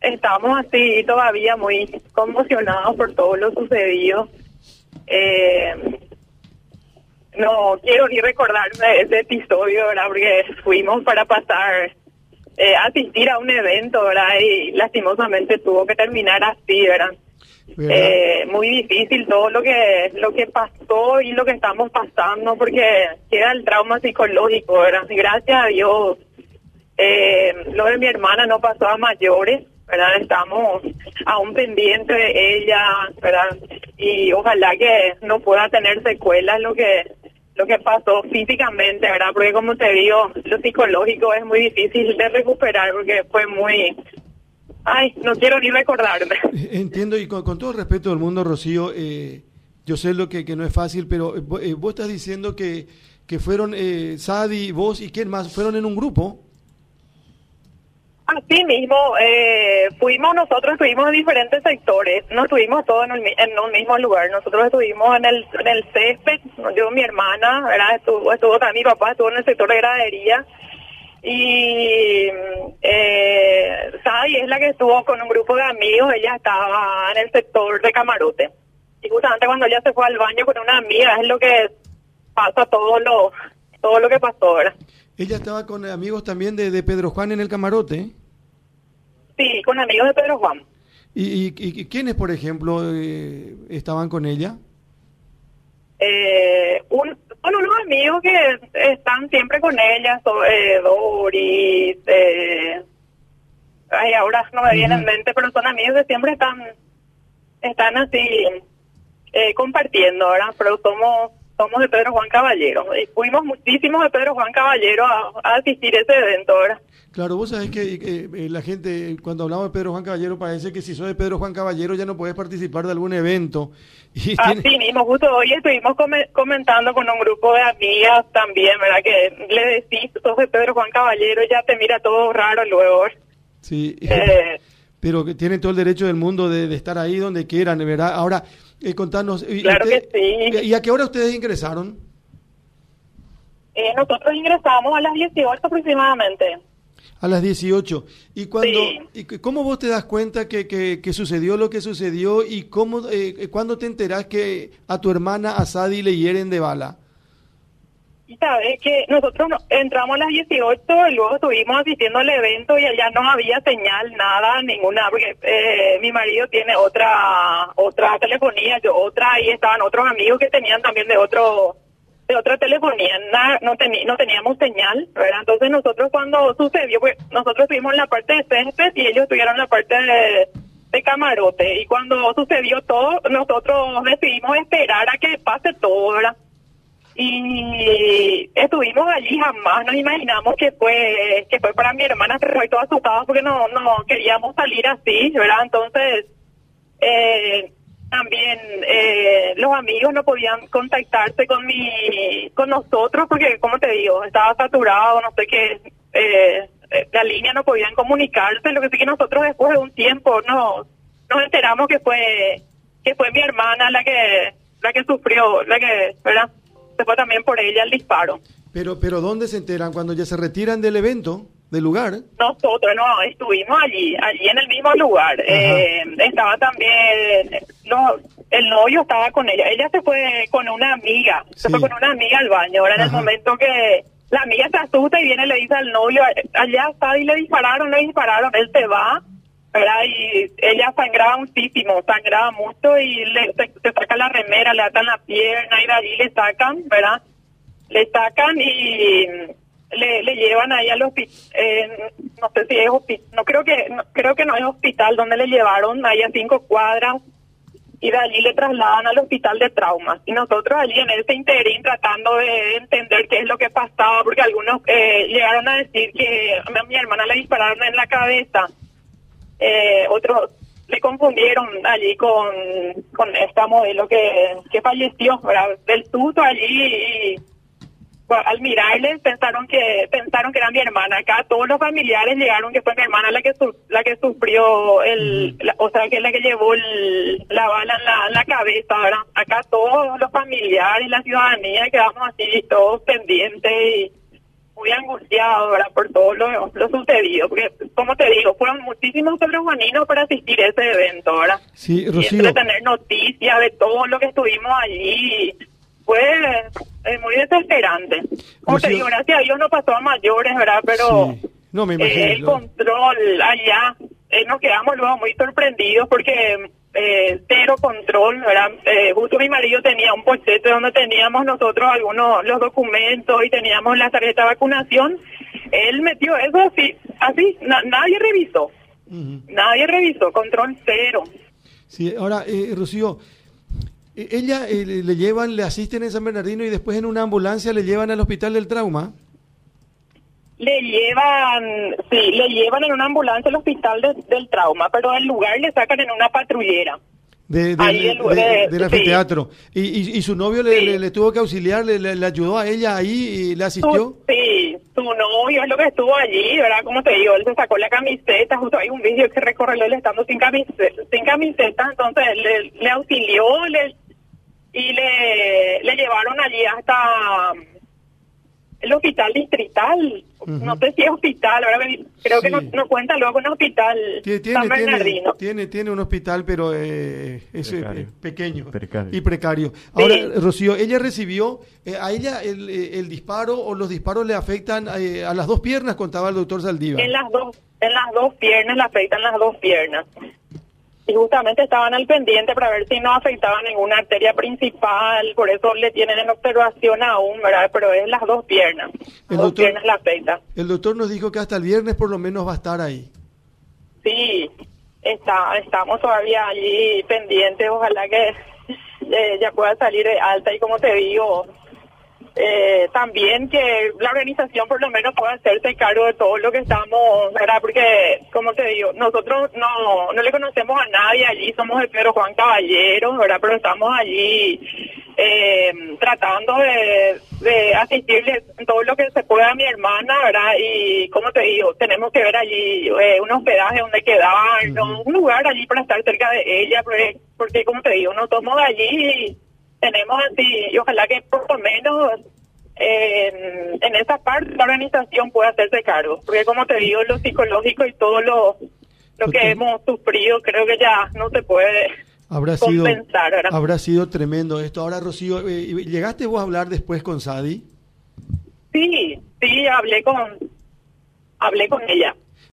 estamos así todavía muy conmocionados por todo lo sucedido. Eh, no quiero ni recordarme de ese episodio, ¿verdad? Porque fuimos para pasar, eh, asistir a un evento, ¿verdad? Y lastimosamente tuvo que terminar así, ¿verdad? Eh, muy difícil todo lo que lo que pasó y lo que estamos pasando porque queda el trauma psicológico, ¿verdad? Gracias a Dios, eh, lo de mi hermana no pasó a mayores, ¿verdad? Estamos aún pendientes de ella, ¿verdad? Y ojalá que no pueda tener secuelas lo que lo que pasó físicamente, ¿verdad? Porque como te digo, lo psicológico es muy difícil de recuperar porque fue muy... Ay, no quiero ni recordarme. Entiendo y con, todo el respeto del mundo, Rocío, eh, yo sé lo que, que no es fácil, pero eh, eh, vos estás diciendo que, que fueron eh, Sadi, vos y quién más, fueron en un grupo. Así mismo, eh, fuimos nosotros, estuvimos en diferentes sectores, no estuvimos todos en, un en un mismo lugar, nosotros estuvimos en el, en el césped, yo, mi hermana, ¿verdad? Estuvo, estuvo mi papá, estuvo en el sector de gradería, y eh, Sadi es la que estuvo con un grupo de amigos, ella estaba en el sector de camarote, y justamente cuando ella se fue al baño con una amiga, es lo que pasa todo lo, todo lo que pasó, ¿verdad? Ella estaba con amigos también de, de Pedro Juan en el camarote. Sí, con amigos de Pedro Juan. ¿Y, y, y quiénes, por ejemplo, eh, estaban con ella? eh, un, son unos amigos que están siempre con ella, so- eh, Doris, eh, ay, ahora no me viene en mente, pero son amigos que siempre están, están así eh, compartiendo, ¿verdad? Pero somos, somos de Pedro Juan Caballero, y fuimos muchísimos de Pedro Juan Caballero a, a asistir a ese evento, ¿verdad? Claro, vos sabés que eh, eh, la gente, cuando hablamos de Pedro Juan Caballero, parece que si sos de Pedro Juan Caballero ya no podés participar de algún evento. Y tiene- Así mismo, justo hoy estuvimos come- comentando con un grupo de amigas también, ¿verdad? Que le decís, sos de Pedro Juan Caballero, ya te mira todo raro luego. sí, Eh, pero que tienen todo el derecho del mundo de, de estar ahí donde quieran, ¿verdad? Ahora, eh, contanos, ¿y, Claro usted- que sí. ¿y a qué hora ustedes ingresaron? eh, nosotros ingresamos a las 18 aproximadamente. A las 18. ¿Y cuando, Sí. y cómo vos te das cuenta que, que, que sucedió lo que sucedió y cómo, eh, cuándo te enterás que a tu hermana, a Sadi, le hieren de bala? Sabes que nosotros no- entramos a las 18 y luego estuvimos asistiendo al evento y allá no había señal, nada, ninguna, porque eh, mi marido tiene otra otra telefonía, yo otra, y estaban otros amigos que tenían también de otro de otra telefonía, nada, no, no teníamos señal, ¿verdad? Entonces nosotros cuando sucedió, pues nosotros estuvimos en la parte de césped y ellos estuvieron en la parte de, camarote, y cuando sucedió todo, nosotros decidimos esperar a que pase todo. Y estuvimos allí jamás nos imaginamos que fue que fue para mi hermana que fue todo asustado porque no no queríamos salir así verdad entonces eh, también eh, los amigos no podían contactarse con mi con nosotros porque como te digo estaba saturado no sé qué eh, eh, la línea no podían comunicarse lo que sí que nosotros después de un tiempo nos nos enteramos que fue que fue mi hermana la que la que sufrió la que verdad se fue también por ella el disparo. Pero, pero ¿dónde se enteran? ¿Cuando ya se retiran del evento, del lugar? nosotros no estuvimos allí allí en el mismo lugar. Eh, estaba también no, el novio estaba con ella. Ella se fue con una amiga se fue con una amiga al baño. Ahora en el momento que la amiga se asusta y viene y le dice al novio allá está y le dispararon le dispararon. Él se va ¿verdad? y ella sangraba muchísimo sangraba mucho y le se, saca la remera le atan la pierna y de allí le sacan verdad le sacan y le, le llevan ahí al hospital, no sé si es hospital, no creo que no, creo que no es hospital donde le llevaron ahí a cinco cuadras y de allí le trasladan al hospital de traumas. Y nosotros allí en ese interín tratando de entender qué es lo que pasaba, porque algunos eh, llegaron a decir que a mi hermana le dispararon en la cabeza, eh, otros le confundieron allí con, con esta modelo que, que falleció, ¿verdad? del susto allí y bueno, al mirarle pensaron que pensaron que era mi hermana acá todos los familiares llegaron que fue mi hermana la que su- la que sufrió el la- o sea que la que llevó el- la bala en la, en la cabeza ¿verdad? acá todos los familiares la ciudadanía quedamos así todos pendientes y muy angustiados, ¿verdad? Por todo lo, lo sucedido, porque, como te digo, fueron muchísimos sobrejuaninos para asistir a ese evento, ¿verdad? Sí, Y Rocío. tener noticias de todo lo que estuvimos allí, fue eh, muy desesperante. Como te digo, gracias a Dios no pasó a mayores, ¿verdad? Pero Sí. No, me eh, imagino. el control allá, eh, nos quedamos luego muy sorprendidos porque eh, cero control, ¿verdad? Eh, justo mi marido tenía un pochete donde teníamos nosotros algunos los documentos y teníamos la tarjeta de vacunación. Él metió eso así, así, na- nadie revisó, nadie revisó, control cero. Sí, ahora, eh, Rocío, eh, ella eh, le llevan, le asisten en San Bernardino y después en una ambulancia le llevan al hospital del trauma. Le llevan, sí, le llevan en una ambulancia al hospital de- del trauma, pero el lugar le sacan en una patrullera. De, de- Ahí el- de- de- del sí. anfiteatro. Y, y- y su novio le, Sí. le- le tuvo que auxiliar, le, le- ayudó a ella ahí y le asistió. Sí, su novio es lo que estuvo allí, ¿verdad? Como te digo, él se sacó la camiseta, justo hay un vídeo que recorre él estando sin camiseta, sin camiseta entonces le, le auxilió le, y le, le llevaron allí hasta el hospital distrital. No sé si es hospital, ¿verdad? Creo que no, no cuenta luego con hospital Tie- San Tiene, tiene, tiene, tiene un hospital, pero eh, es eh, Precario. pequeño Precario. y precario. Ahora, Sí. Rocío, ella recibió, eh, a ella el, eh, el disparo o los disparos le afectan eh, a las dos piernas, contaba el doctor Saldívar. En las dos, en las dos piernas, le afectan las dos piernas. Y justamente estaban al pendiente para ver si no afectaba ninguna arteria principal, por eso le tienen en observación aún, ¿verdad? Pero es las dos piernas. Las El dos doctor- piernas le afectan. El doctor nos dijo que hasta el viernes por lo menos va a estar ahí. Sí, está, estamos todavía allí pendientes, ojalá que eh, ya pueda salir de alta y como te digo, eh, también que la organización por lo menos pueda hacerse cargo de todo lo que estamos, ¿verdad? Porque, como te digo, nosotros no, no le conocemos a nadie allí, somos el Pedro Juan Caballero, ¿verdad? Pero estamos allí eh, tratando de, de asistirle en todo lo que se pueda a mi hermana, ¿verdad? Y, como te digo, tenemos que ver allí eh, un hospedaje donde quedarnos, un lugar allí para estar cerca de ella, porque, porque como te digo, nos tomamos de allí y tenemos así, y ojalá que por lo menos eh, en esa parte la organización pueda hacerse cargo, porque como te digo, lo psicológico y todo lo, lo que hemos sufrido, creo que ya no se puede Habrá sido, compensar, ¿verdad? habrá sido tremendo esto. Ahora, Rocío, eh, ¿llegaste vos a hablar después con Sadi? Sí, sí, hablé con, hablé con ella.